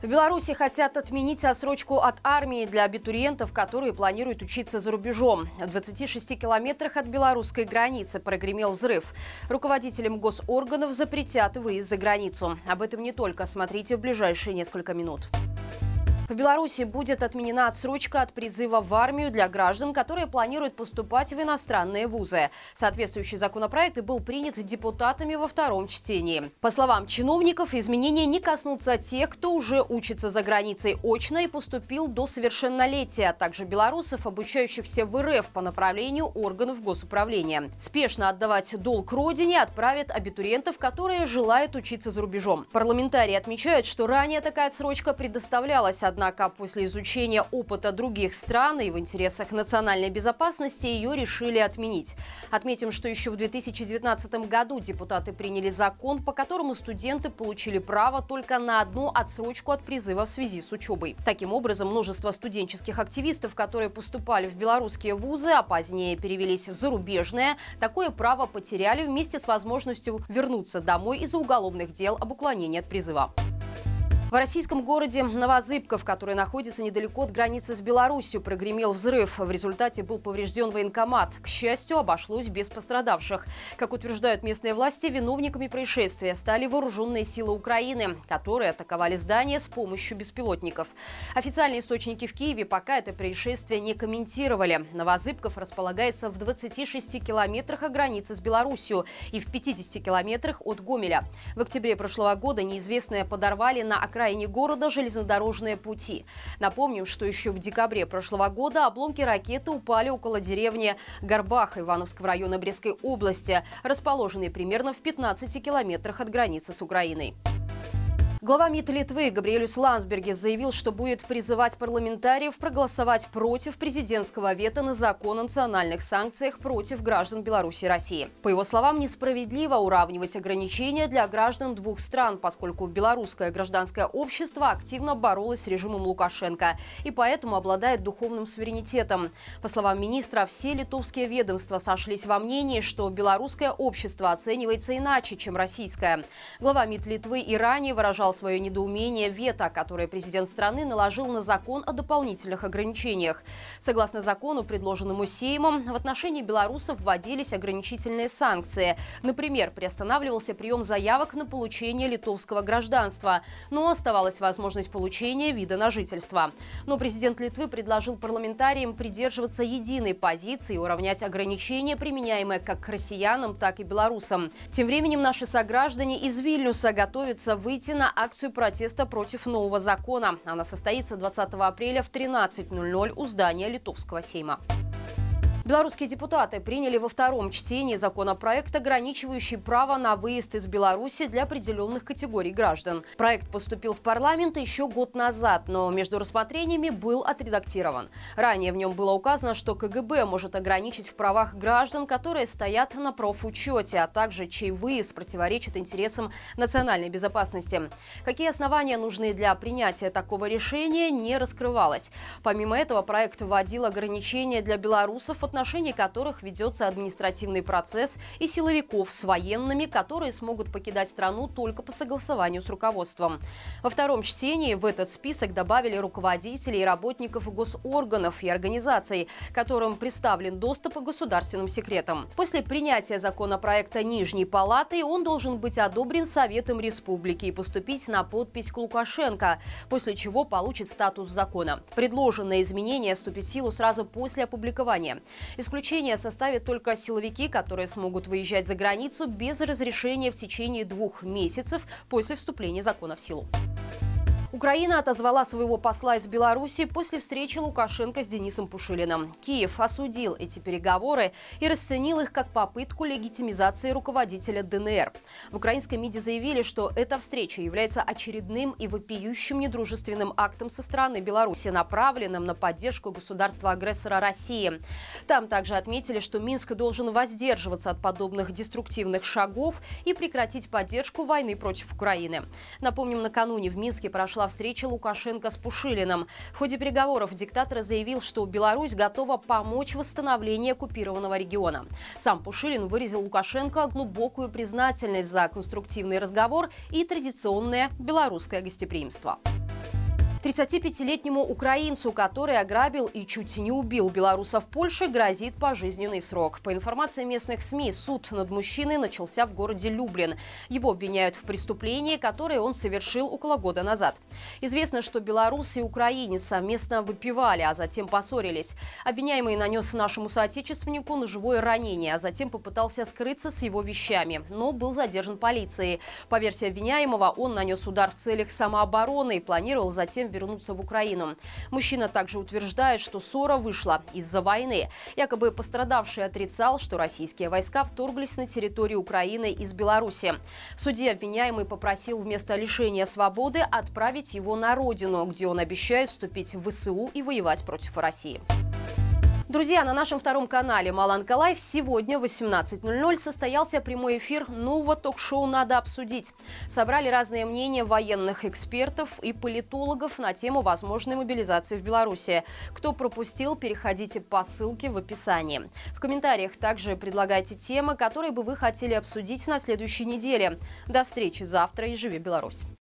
В Беларуси хотят отменить отсрочку от армии для абитуриентов, которые планируют учиться за рубежом. В 26 километрах от белорусской границы прогремел взрыв. Руководителям госорганов запретят выезд за границу. Об этом не только. Смотрите в ближайшие несколько минут. В Беларуси будет отменена отсрочка от призыва в армию для граждан, которые планируют поступать в иностранные вузы. Соответствующий законопроект был принят депутатами во втором чтении. По словам чиновников, изменения не коснутся тех, кто уже учится за границей очно и поступил до совершеннолетия, а также белорусов, обучающихся в РФ по направлению органов госуправления. Спешно отдавать долг родине отправят абитуриентов, которые желают учиться за рубежом. Парламентарии отмечают, что ранее такая отсрочка предоставлялась, Однако после изучения опыта других стран и в интересах национальной безопасности ее решили отменить. Отметим, что еще в 2019 году депутаты приняли закон, по которому студенты получили право только на одну отсрочку от призыва в связи с учебой. Таким образом, множество студенческих активистов, которые поступали в белорусские вузы, а позднее перевелись в зарубежные, такое право потеряли вместе с возможностью вернуться домой из-за уголовных дел об уклонении от призыва. В российском городе Новозыбков, который находится недалеко от границы с Беларусью, прогремел взрыв. В результате был поврежден военкомат. К счастью, обошлось без пострадавших. Как утверждают местные власти, виновниками происшествия стали вооруженные силы Украины, которые атаковали здание с помощью беспилотников. Официальные источники в Киеве пока это происшествие не комментировали. Новозыбков располагается в 26 километрах от границы с Беларусью и в 50 километрах от Гомеля. В октябре прошлого года неизвестные подорвали на окраине окраине города железнодорожные пути. Напомним, что еще в декабре прошлого года обломки ракеты упали около деревни Горбаха Ивановского района Брестской области, расположенной примерно в 15 километрах от границы с Украиной. Глава МИД Литвы Габриэлюс Лансбергес заявил, что будет призывать парламентариев проголосовать против президентского вето на закон о национальных санкциях против граждан Беларуси и России. По его словам, несправедливо уравнивать ограничения для граждан двух стран, поскольку белорусское гражданское общество активно боролось с режимом Лукашенко и поэтому обладает духовным суверенитетом. По словам министра, все литовские ведомства сошлись во мнении, что белорусское общество оценивается иначе, чем российское. Глава МИД Литвы и ранее выражал свое недоумение вето, которое президент страны наложил на закон о дополнительных ограничениях. Согласно закону, предложенному Сеймом, в отношении белорусов вводились ограничительные санкции. Например, приостанавливался прием заявок на получение литовского гражданства, но оставалась возможность получения вида на жительство. Но президент Литвы предложил парламентариям придерживаться единой позиции и уравнять ограничения, применяемые как к россиянам, так и белорусам. Тем временем наши сограждане из Вильнюса готовятся выйти на акцию протеста против нового закона. Она состоится 20 апреля в 13.00 у здания Литовского сейма. Белорусские депутаты приняли во втором чтении законопроект, ограничивающий право на выезд из Беларуси для определенных категорий граждан. Проект поступил в парламент еще год назад, но между рассмотрениями был отредактирован. Ранее в нем было указано, что КГБ может ограничить в правах граждан, которые стоят на профучете, а также чей выезд противоречит интересам национальной безопасности. Какие основания нужны для принятия такого решения, не раскрывалось. Помимо этого, проект вводил ограничения для белорусов относительно отношении которых ведется административный процесс, и силовиков с военными, которые смогут покидать страну только по согласованию с руководством. Во втором чтении в этот список добавили руководителей и работников госорганов и организаций, которым представлен доступ к государственным секретам. После принятия законопроекта Нижней Палаты он должен быть одобрен Советом Республики и поступить на подпись к Лукашенко, после чего получит статус закона. Предложенное изменение вступит в силу сразу после опубликования. Исключение составят только силовики, которые смогут выезжать за границу без разрешения в течение двух месяцев после вступления закона в силу. Украина отозвала своего посла из Беларуси после встречи Лукашенко с Денисом Пушилиным. Киев осудил эти переговоры и расценил их как попытку легитимизации руководителя ДНР. В украинской МИДе заявили, что эта встреча является очередным и вопиющим недружественным актом со стороны Беларуси, направленным на поддержку государства-агрессора России. Там также отметили, что Минск должен воздерживаться от подобных деструктивных шагов и прекратить поддержку войны против Украины. Напомним, накануне в Минске прошла прошла встреча Лукашенко с Пушилиным. В ходе переговоров диктатор заявил, что Беларусь готова помочь в восстановлении оккупированного региона. Сам Пушилин выразил Лукашенко глубокую признательность за конструктивный разговор и традиционное белорусское гостеприимство. 35-летнему украинцу, который ограбил и чуть не убил белоруса в Польше, грозит пожизненный срок. По информации местных СМИ, суд над мужчиной начался в городе Люблин. Его обвиняют в преступлении, которое он совершил около года назад. Известно, что белорус и украинец совместно выпивали, а затем поссорились. Обвиняемый нанес нашему соотечественнику ножевое ранение, а затем попытался скрыться с его вещами, но был задержан полицией. По версии обвиняемого, он нанес удар в целях самообороны и планировал затем вернуться в Украину. Мужчина также утверждает, что ссора вышла из-за войны. Якобы пострадавший отрицал, что российские войска вторглись на территорию Украины из Беларуси. В суде обвиняемый попросил вместо лишения свободы отправить его на родину, где он обещает вступить в ВСУ и воевать против России. Друзья, на нашем втором канале Маланка Лайв сегодня в 18.00 состоялся прямой эфир нового ток-шоу «Надо обсудить». Собрали разные мнения военных экспертов и политологов на тему возможной мобилизации в Беларуси. Кто пропустил, переходите по ссылке в описании. В комментариях также предлагайте темы, которые бы вы хотели обсудить на следующей неделе. До встречи завтра и живи Беларусь!